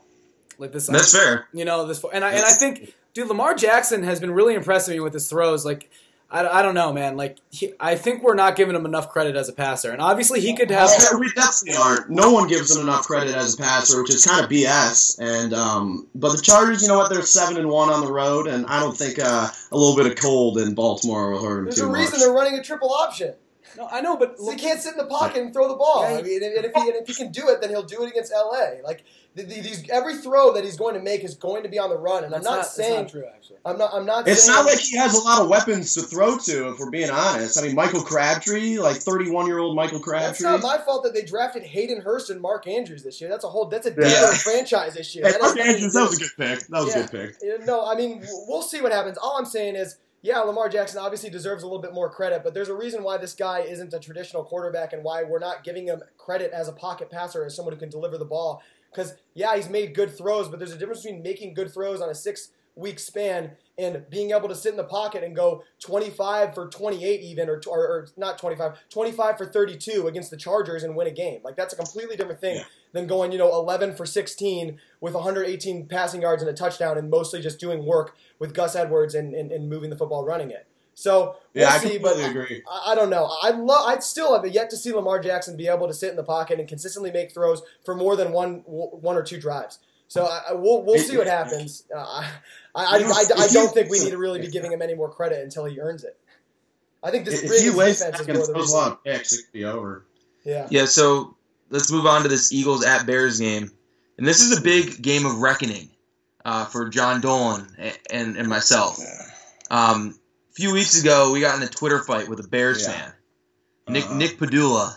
like this. that's fair. You know this, and I and I think, dude, Lamar Jackson has been really impressing me with his throws. Like, I, I don't know, man. Like, he, I think we're not giving him enough credit as a passer, and obviously he could have. Yeah, we definitely aren't. No one gives him enough credit as a passer, which is kind of BS. And um, but the Chargers, you know what? They're seven and one on the road, and I don't think uh, a little bit of cold in Baltimore will hurt them There's too a reason much. they're running a triple option. No, I know, but So he can't sit in the pocket and throw the ball. Yeah, I mean, and if, he, and if he can do it, then he'll do it against LA. Like the, the, these, every throw that he's going to make is going to be on the run. And I'm That's not, saying not true, actually. I'm not. I'm not. It's saying, not like he has a lot of weapons to throw to, if we're being honest. I mean, Michael Crabtree, like 31 year old Michael That's Crabtree. not my fault that they drafted Hayden Hurst and Mark Andrews this year. That's a whole. That's a Yeah. different franchise issue. Hey, That Mark Andrews, that was a good pick. That was Yeah. a good pick. No, I mean we'll see what happens. All I'm saying is, yeah, Lamar Jackson obviously deserves a little bit more credit, but there's a reason why this guy isn't a traditional quarterback and why we're not giving him credit as a pocket passer as someone who can deliver the ball. Because yeah, he's made good throws, but there's a difference between making good throws on a six week span and being able to sit in the pocket and go 25 for 28 even or, or, or not 25 25 for 32 against the chargers and win a game like that's a completely different thing Yeah. than going you know 11 for 16 with 118 passing yards and a touchdown and mostly just doing work with gus edwards and, and, and moving the football running it so we'll Yeah, I see but completely agree. I, I don't know i love i'd still have yet to see lamar jackson be able to sit in the pocket and consistently make throws for more than one one or two drives so I, I- we'll, we'll see what happens. Uh, I, I, You know, I, I don't he- think we need to really be giving him any more credit until he earns it. I think this If he Ravens defense is and more the throws a reason. lot of picks, it could be over. Yeah. Yeah, so let's move on to this Eagles at Bears game. And this is a big game of reckoning uh, for John Dolan and, and, and myself. Um, a few weeks ago, we got in a Twitter fight with a Bears Yeah. fan, Nick Uh-huh. Nick Padula.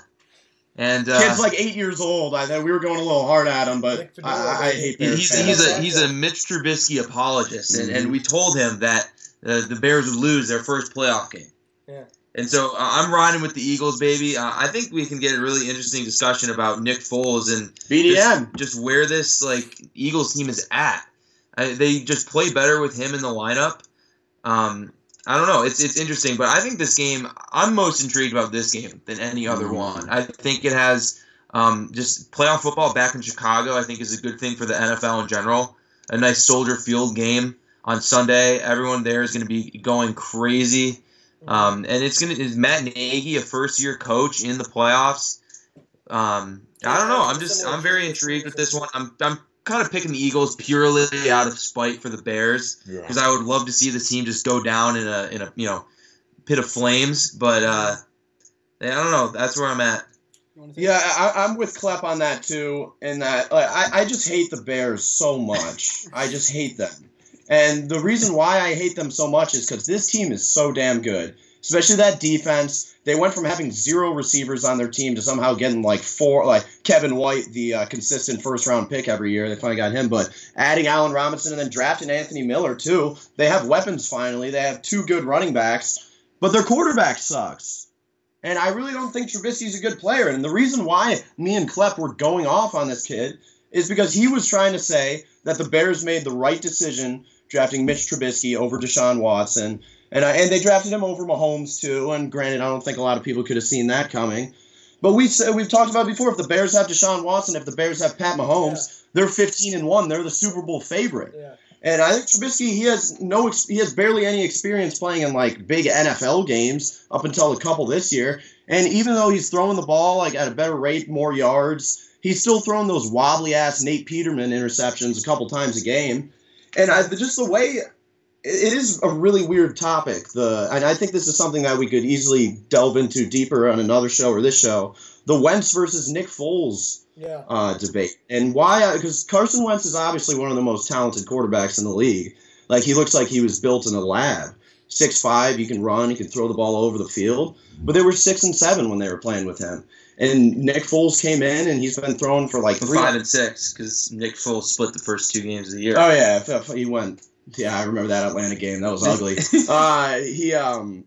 And uh, Kid's like eight years old. I thought we were going a little hard at him, but I, I hate Bears he's, fans. he's a he's a Mitch Trubisky apologist, and, and we told him that uh, the Bears would lose their first playoff game. Yeah. And so uh, I'm riding with the Eagles, baby. Uh, I think we can get a really interesting discussion about Nick Foles and BDN. just, just where this like Eagles team is at. I, they just play better with him in the lineup. Um, I don't know. It's it's interesting, but I think this game. I'm most intrigued about this game than any other one. I think it has um, just playoff football back in Chicago. I think is a good thing for the NFL in general. A nice Soldier Field game on Sunday. Everyone there is going to be going crazy. Um, and it's gonna is Matt Nagy a first year coach in the playoffs? Um, I don't know. I'm just I'm very intrigued with this one. I'm I'm kind of picking the Eagles purely out of spite for the Bears because I would love to see this team just go down in a in a you know pit of flames. But uh, I don't know. That's where I'm at. Yeah, I, I'm with Klepp on that too. And that, like, I, I just hate the Bears so much. I just hate them. And the reason why I hate them so much is because this team is so damn good, especially that defense. They went from having zero receivers on their team to somehow getting like four, like Kevin White, the uh, consistent first round pick every year. They finally got him, but adding Allen Robinson and then drafting Anthony Miller too. They have weapons finally. They have two good running backs, but their quarterback sucks. And I really don't think Trubisky's a good player. And the reason why me and Klepp were going off on this kid is because he was trying to say that the Bears made the right decision drafting Mitch Trubisky over Deshaun Watson. And, I, and they drafted him over Mahomes too. And granted, I don't think a lot of people could have seen that coming. But we said we've talked about before. If the Bears have Deshaun Watson, if the Bears have Pat Mahomes, they're 15 and one. They're the Super Bowl favorite. Yeah. And I think Trubisky he has no he has barely any experience playing in like big NFL games up until a couple this year. And even though he's throwing the ball like at a better rate, more yards, he's still throwing those wobbly ass Nate Peterman interceptions a couple times a game. And I just the way it is a really weird topic. The and I think this is something that we could easily delve into deeper on another show or this show. The Wentz versus Nick Foles Yeah. uh, debate. And why? Because Carson Wentz is obviously one of the most talented quarterbacks in the league. Like he looks like he was built in a lab. Six five, you can run, you can throw the ball all over the field. But they were six and seven when they were playing with him. And Nick Foles came in, and he's been thrown for like three. Five and six because Nick Foles split the first two games of the year. Oh yeah, if- if he went. Yeah, I remember that Atlanta game. That was ugly. uh, he um,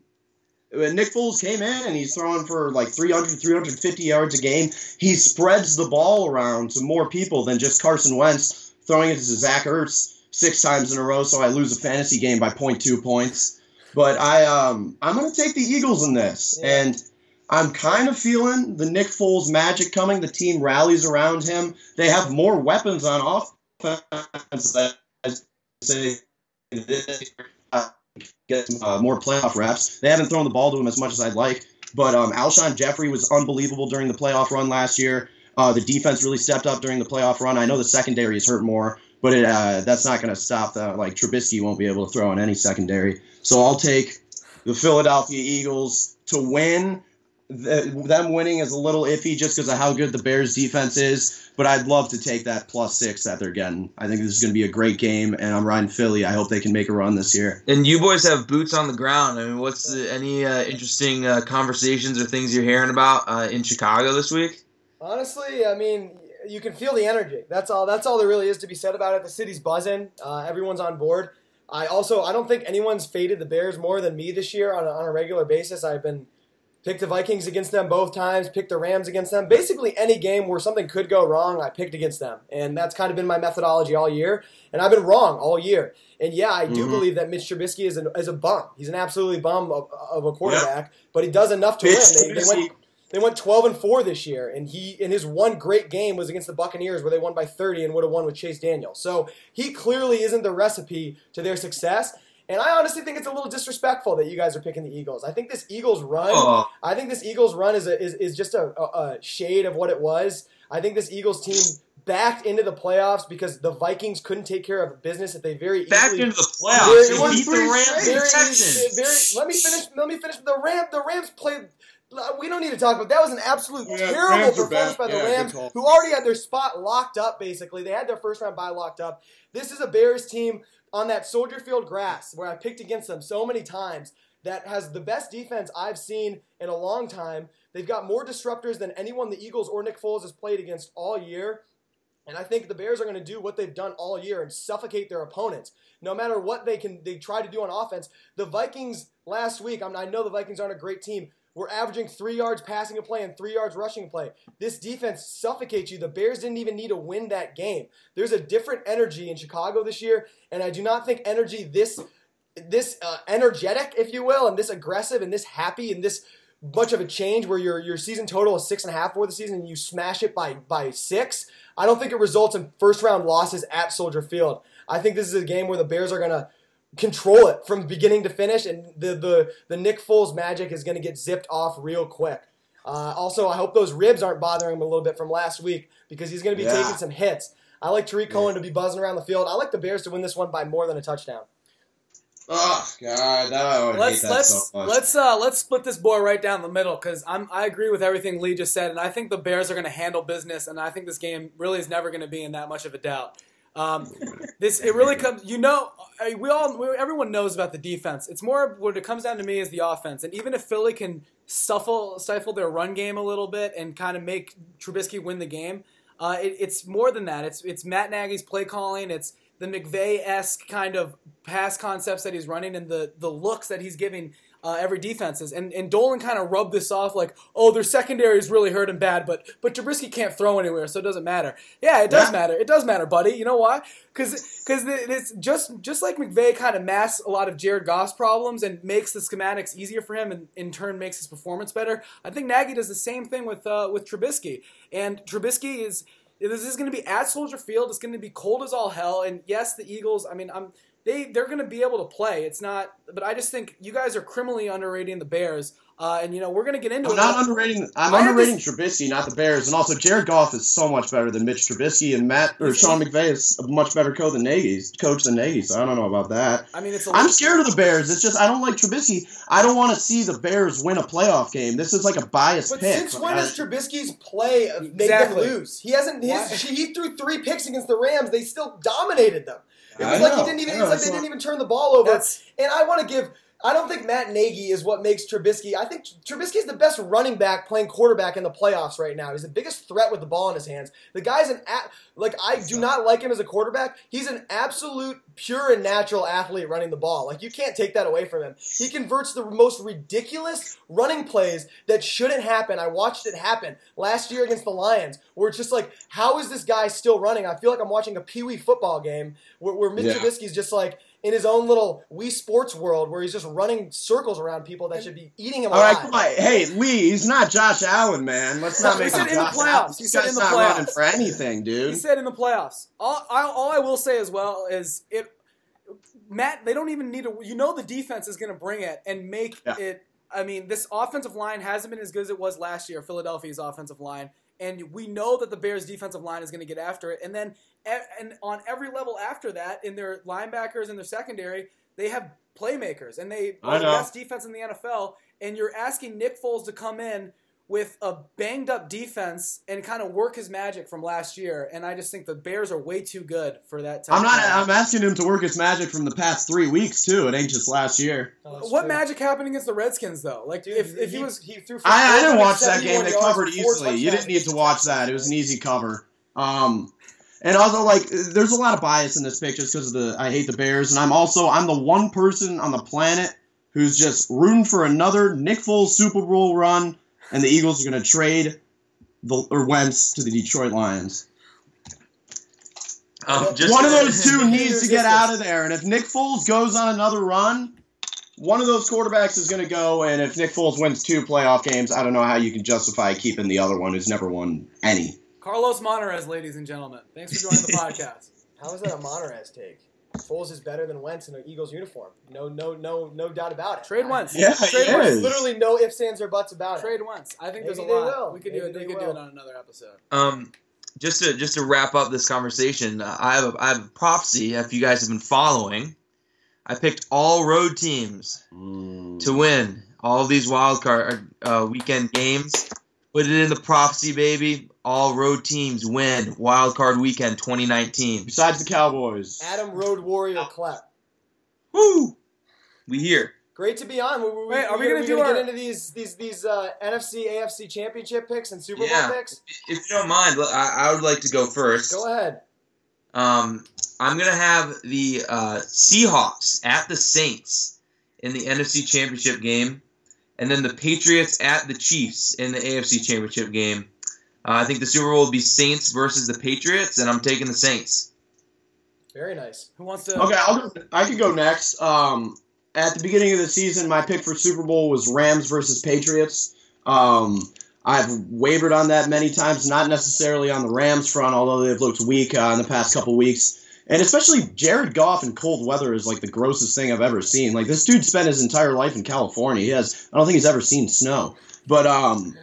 when Nick Foles came in and he's throwing for like 300, 350 yards a game. He spreads the ball around to more people than just Carson Wentz throwing it to Zach Ertz six times in a row. So I lose a fantasy game by 0.2 points. But I um, I'm gonna take the Eagles in this, Yeah. and I'm kind of feeling the Nick Foles magic coming. The team rallies around him. They have more weapons on offense. That say uh, get uh, more playoff reps. They haven't thrown the ball to him as much as I'd like, but um, Alshon Jeffery was unbelievable during the playoff run last year. Uh, the defense really stepped up during the playoff run. I know the secondary is hurt more, but it, uh, that's not going to stop like Trubisky won't be able to throw in any secondary. So I'll take the Philadelphia Eagles to win. The, them winning is a little iffy just because of how good the Bears defense is, but I'd love to take that plus six that they're getting. I think this is going to be a great game, and I'm riding Philly. I hope they can make a run this year. And you boys have boots on the ground. I mean, what's the, any uh, interesting uh, conversations or things you're hearing about uh, in Chicago this week? Honestly, I mean, you can feel the energy. That's all. That's all there really is to be said about it. The city's buzzing. Uh, everyone's on board. I also I don't think anyone's faded the Bears more than me this year on a, on a regular basis. I've been picked the Vikings against them both times, picked the Rams against them. Basically, any game where something could go wrong, I picked against them, and that's kind of been my methodology all year. And I've been wrong all year. And yeah, I do Mhm. believe that Mitch Trubisky is, an, is a bum. He's an absolutely bum of, of a quarterback, but he does enough to Mitch win. They, they went they went 12 and 4 this year, and he in his one great game was against the Buccaneers where they won by 30 and would have won with Chase Daniel. So he clearly isn't the recipe to their success. And I honestly think it's a little disrespectful that you guys are picking the Eagles. I think this Eagles run, Oh, I think this Eagles run is a, is, is just a, a, a shade of what it was. I think this Eagles team backed into the playoffs because the Vikings couldn't take care of business that they very back easily into the playoffs. They one, beat the Rams very, Texans. very. Let me finish. Let me finish. The Ram. The Rams played. We don't need to talk about that. Was an absolute Yeah, terrible performance bad. by the Yeah, Rams, who already had their spot locked up. Basically, they had their first round bye locked up. This is a Bears team on that Soldier Field grass where I picked against them so many times. That has the best defense I've seen in a long time. They've got more disruptors than anyone the Eagles or Nick Foles has played against all year. And I think the Bears are going to do what they've done all year and suffocate their opponents. No matter what they can, they try to do on offense. The Vikings last week. I, mean, I know the Vikings aren't a great team. We're averaging three yards passing a play and three yards rushing a play. This defense suffocates you. The Bears didn't even need to win that game. There's a different energy in Chicago this year, and I do not think energy this this uh, energetic, if you will, and this aggressive and this happy and this much of a change where your your season total is six and a half for the season and you smash it by by six. I don't think it results in first round losses at Soldier Field. I think this is a game where the Bears are gonna control it from beginning to finish, and the the the Nick Foles magic is gonna get zipped off real quick. Uh, also, I hope those ribs aren't bothering him a little bit from last week because he's going to be Yeah. taking some hits. I like Tarik Cohen to be buzzing around the field. I like the Bears to win this one by more than a touchdown. Oh God, that, I would let's hate that let's so much. let's uh let's split this boy right down the middle because I'm I agree with everything Lee just said, and I think the Bears are going to handle business, and I think this game really is never going to be in that much of a doubt. Um, this it really comes. You know, we all we, everyone knows about the defense. It's more what it comes down to me is the offense, and even if Philly can stifle stifle their run game a little bit and kind of make Trubisky win the game, uh, it, it's more than that. It's it's Matt Nagy's play calling. It's the McVay esque kind of pass concepts that he's running and the the looks that he's giving uh, every defenses. And and Dolan kind of rubbed this off like, oh, their secondary is really hurt and bad, but but Trubisky can't throw anywhere, so it doesn't matter. Yeah, it does Yeah. matter. It does matter, buddy. You know why? Because because it's just just like McVay kind of masks a lot of Jared Goff's problems and makes the schematics easier for him, and in turn makes his performance better. I think Nagy does the same thing with uh, with Trubisky, and Trubisky is. This is going to be at Soldier Field. It's going to be cold as all hell. And yes, the Eagles. I mean, I'm they they're going to be able to play. It's not, but I just think you guys are criminally underrating the Bears. Uh, and you know we're going to get into I'm it. not underrating. I'm I underrating Trubisky, not the Bears, and also Jared Goff is so much better than Mitch Trubisky, and Matt or Sean McVay is a much better coach than Nagy. Coach than Nagy, so I don't know about that. I mean, it's. A I'm scared of the Bears. It's just I don't like Trubisky. I don't want to see the Bears win a playoff game. This is like a biased But pick. since when I- has Trubisky's play made Exactly. them lose? He hasn't. His, he threw three picks against the Rams. They still dominated them. It I was like he didn't even. It's know, like they didn't even turn the ball over. That's And I want to give. I don't think Matt Nagy is what makes Trubisky. I think Trubisky is the best running back playing quarterback in the playoffs right now. He's the biggest threat with the ball in his hands. The guy's an at, like I do not like him as a quarterback. He's an absolute pure and natural athlete running the ball. Like you can't take that away from him. He converts the most ridiculous running plays that shouldn't happen. I watched it happen last year against the Lions, where it's just like, how is this guy still running? I feel like I'm watching a Pee Wee football game where, where Mitch Yeah. Trubisky's just like in his own little Wii Sports world where he's just running circles around people that should be eating him All right, alive. come. Hey, Lee, he's not Josh Allen, man. Let's not make him in the Josh playoffs. Allen. He said in the not playoffs. running for anything, dude. He said in the playoffs. All, I, all I will say as well is it. Matt, they don't even need to. You know, the defense is going to bring it and make Yeah. it. I mean, this offensive line hasn't been as good as it was last year. Philadelphia's offensive line, and we know that the Bears' defensive line is going to get after it. And then, and on every level after that, in their linebackers and their secondary, they have playmakers, and they are the best defense in the NFL. And you're asking Nick Foles to come in with a banged up defense and kind of work his magic from last year. And I just think the Bears are way too good for that. Type I'm not. of. I'm asking him to work his magic from the past three weeks too. It ain't just last year. Oh, what true. magic happened against the Redskins though? Like Dude, if, if he, he was he threw I, I didn't watch that game. They covered easily. You didn't need to watch that. It was an easy cover. Um, and also like, there's a lot of bias in this pick just because of the. I hate the Bears, and I'm also I'm the one person on the planet who's just rooting for another Nick Foles Super Bowl run, and the Eagles are going to trade the or Wentz to the Detroit Lions. Um, just one of those two needs to get out of there, and if Nick Foles goes on another run. One of those quarterbacks is going to go, and if Nick Foles wins two playoff games, I don't know how you can justify keeping the other one who's never won any. Carlos Monterez, ladies and gentlemen, thanks for joining the podcast. How is that a Monterez take? Foles is better than Wentz in an Eagles uniform. No, no, no, no doubt about it. Trade Wentz. Yeah, Trade he Wentz. is. Literally no ifs, ands, or buts about it. Trade Wentz. I think there's a Maybe they lot. will. We could do it. We they could do it on another episode. Um, just to just to wrap up this conversation, uh, I have a, I have a prophecy. If you guys have been following, I picked all road teams to win all these wild card uh, weekend games. Put it in the prophecy, baby. All road teams win wild card weekend 2019. Besides the Cowboys. Adam Road Warrior clap. Woo! We here. Great to be on. We, we, Wait, are we we gonna do get our- into these these these uh, NFC, AFC championship picks and Super Yeah. Bowl picks? If you don't mind, I, I would like to go first. Go ahead. Um, I'm gonna have the uh, Seahawks at the Saints in the NFC Championship game, and then the Patriots at the Chiefs in the AFC Championship game. Uh, I think the Super Bowl will be Saints versus the Patriots, and I'm taking the Saints. Very nice. Who wants to? Okay, I'll go, I could go next. Um, at the beginning of the season, my pick for Super Bowl was Rams versus Patriots. Um, I've wavered on that many times, not necessarily on the Rams front, although they've looked weak uh, in the past couple weeks. And especially Jared Goff in cold weather is like the grossest thing I've ever seen. Like this dude spent his entire life in California. He has I don't think he's ever seen snow. But um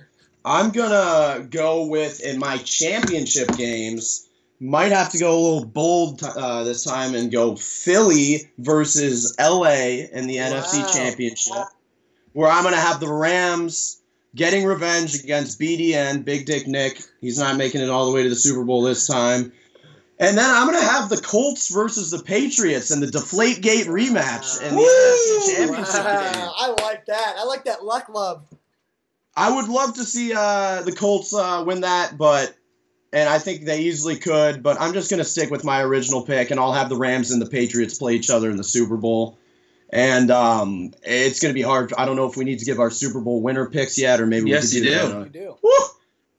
I'm gonna go with in my championship games. Might have to go a little bold uh, this time and go Philly versus LA in the Wow. NFC Championship, where I'm gonna have the Rams getting revenge against BDN Big Dick Nick. He's not making it all the way to the Super Bowl this time. And then I'm gonna have the Colts versus the Patriots in the Deflate Gate rematch in the NFC Championship game. I like that. I like that luck love. I would love to see uh, the Colts uh, win that, but and I think they easily could. But I'm just gonna stick with my original pick, and I'll have the Rams and the Patriots play each other in the Super Bowl. And um, it's gonna be hard. I don't know if we need to give our Super Bowl winner picks yet, or maybe Yes, we could you do. do. that on- You do. Woo!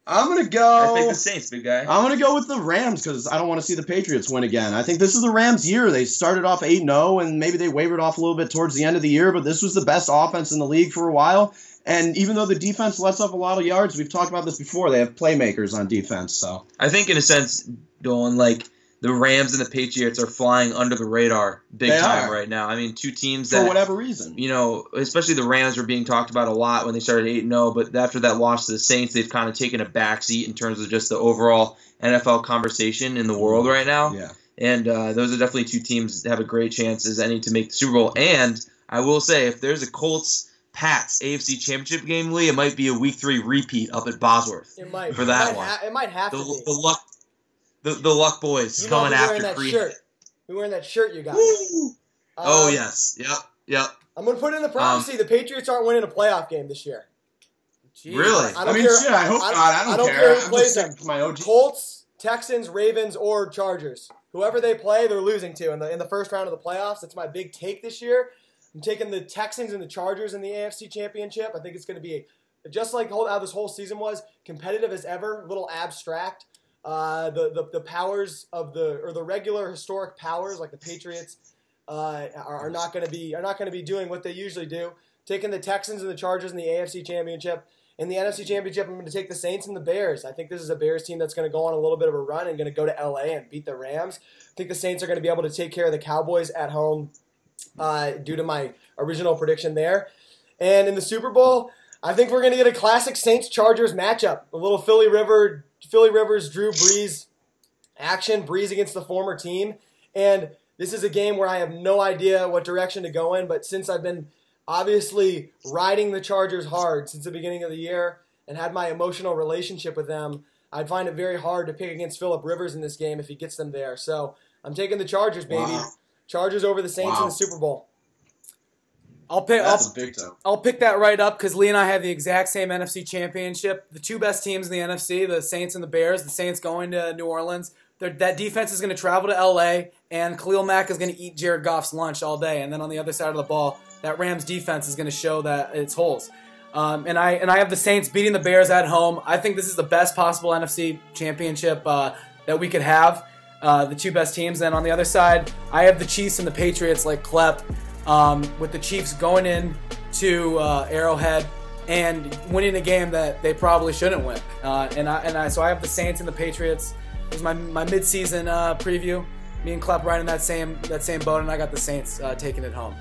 I'm gonna go. I go. think the Saints, big guy. I'm gonna go with the Rams because I don't want to see the Patriots win again. I think this is the Rams' year. They started off eight 0 and maybe they wavered off a little bit towards the end of the year, but this was the best offense in the league for a while. And even though the defense lets up a lot of yards, we've talked about this before. They have playmakers on defense, so I think in a sense, Dolan, like the Rams and the Patriots are flying under the radar big They time are. right now. I mean, two teams for that whatever reason, you know, especially the Rams were being talked about a lot when they started 8 0, but after that loss to the Saints, they've kind of taken a backseat in terms of just the overall NFL conversation in the world right now. yeah. And uh, those are definitely two teams that have a great chance as any to make the Super Bowl. And I will say, if there's a Colts Pats AFC Championship game, Lee, it might be a Week Three repeat up at Bosworth. It might For that it might one. ha- it might have The, to be. the luck, the, the luck boys you know, coming I'll wearing after that Creed. shirt. Be wearing that shirt you got. Woo! Oh Um, yes, yep, yep. I'm gonna put in the prophecy. the Patriots aren't winning a playoff game this year. Jeez. Really? I I, mean, care. shit. I hope I- not. I don't, I don't care. care who I'm plays just them. my OG. Colts, Texans, Ravens, or Chargers. Whoever they play, they're losing to in the in the first round of the playoffs. That's my big take this year. I'm taking the Texans and the Chargers in the AFC Championship. I think it's going to be just like how this whole season was competitive as ever, a little abstract. Uh, the, the the powers of the or the regular historic powers like the Patriots uh, are, not going to be are not going to be doing what they usually do. Taking the Texans and the Chargers in the AFC Championship. In the NFC Championship, I'm going to take the Saints and the Bears. I think this is a Bears team that's going to go on a little bit of a run and going to go to LA and beat the Rams. I think the Saints are going to be able to take care of the Cowboys at home uh, due to my original prediction there. And in the Super Bowl, I think we're going to get a classic Saints Chargers matchup. A little Philly River, Philly Rivers, Drew Brees action. Brees against the former team, and this is a game where I have no idea what direction to go in. But since I've been obviously riding the Chargers hard since the beginning of the year and had my emotional relationship with them, I'd find it very hard to pick against Philip Rivers in this game if he gets them there. So I'm taking the Chargers, baby. Wow. Chargers over the Saints in the Super Bowl. I'll pick. That's I'll, a big time. I'll pick that right up because Lee and I have the exact same NFC championship. The two best teams in the NFC, the Saints and the Bears. The Saints going to New Orleans. They're, that defense is going to travel to LA, and Khalil Mack is going to eat Jared Goff's lunch all day. And then on the other side of the ball, that Rams defense is going to show that its holes. Um, and I and I have the Saints beating the Bears at home. I think this is the best possible NFC championship uh, that we could have. Uh, the two best teams. And on the other side, I have the Chiefs and the Patriots, like Klepp, um, with the Chiefs going in to uh, Arrowhead and winning a game that they probably shouldn't win. Uh, and I and I so I have the Saints and the Patriots. It was my my midseason uh, preview. Me and Klepp right in that same that same boat, and I got the Saints uh, taking it home.